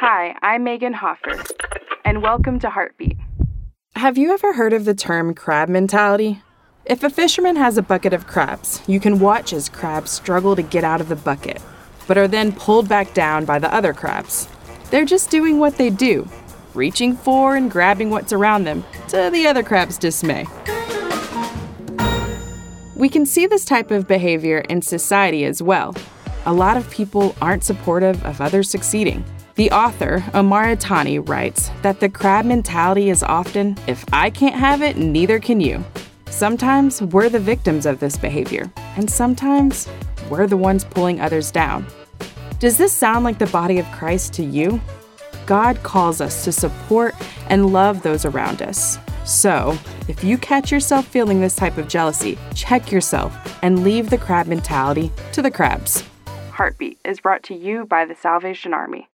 Hi, I'm Megan Hoffer, and welcome to Heartbeat. Have you ever heard of the term crab mentality? If a fisherman has a bucket of crabs, you can watch as crabs struggle to get out of the bucket, but are then pulled back down by the other crabs. They're just doing what they do, reaching for and grabbing what's around them, to the other crab's dismay. We can see this type of behavior in society as well. A lot of people aren't supportive of others succeeding. The author, Omar Itani, writes that the crab mentality is often if I can't have it, neither can you. Sometimes we're the victims of this behavior, and sometimes we're the ones pulling others down. Does this sound like the body of Christ to you? God calls us to support and love those around us. So, if you catch yourself feeling this type of jealousy, check yourself and leave the crab mentality to the crabs. Heartbeat is brought to you by the Salvation Army.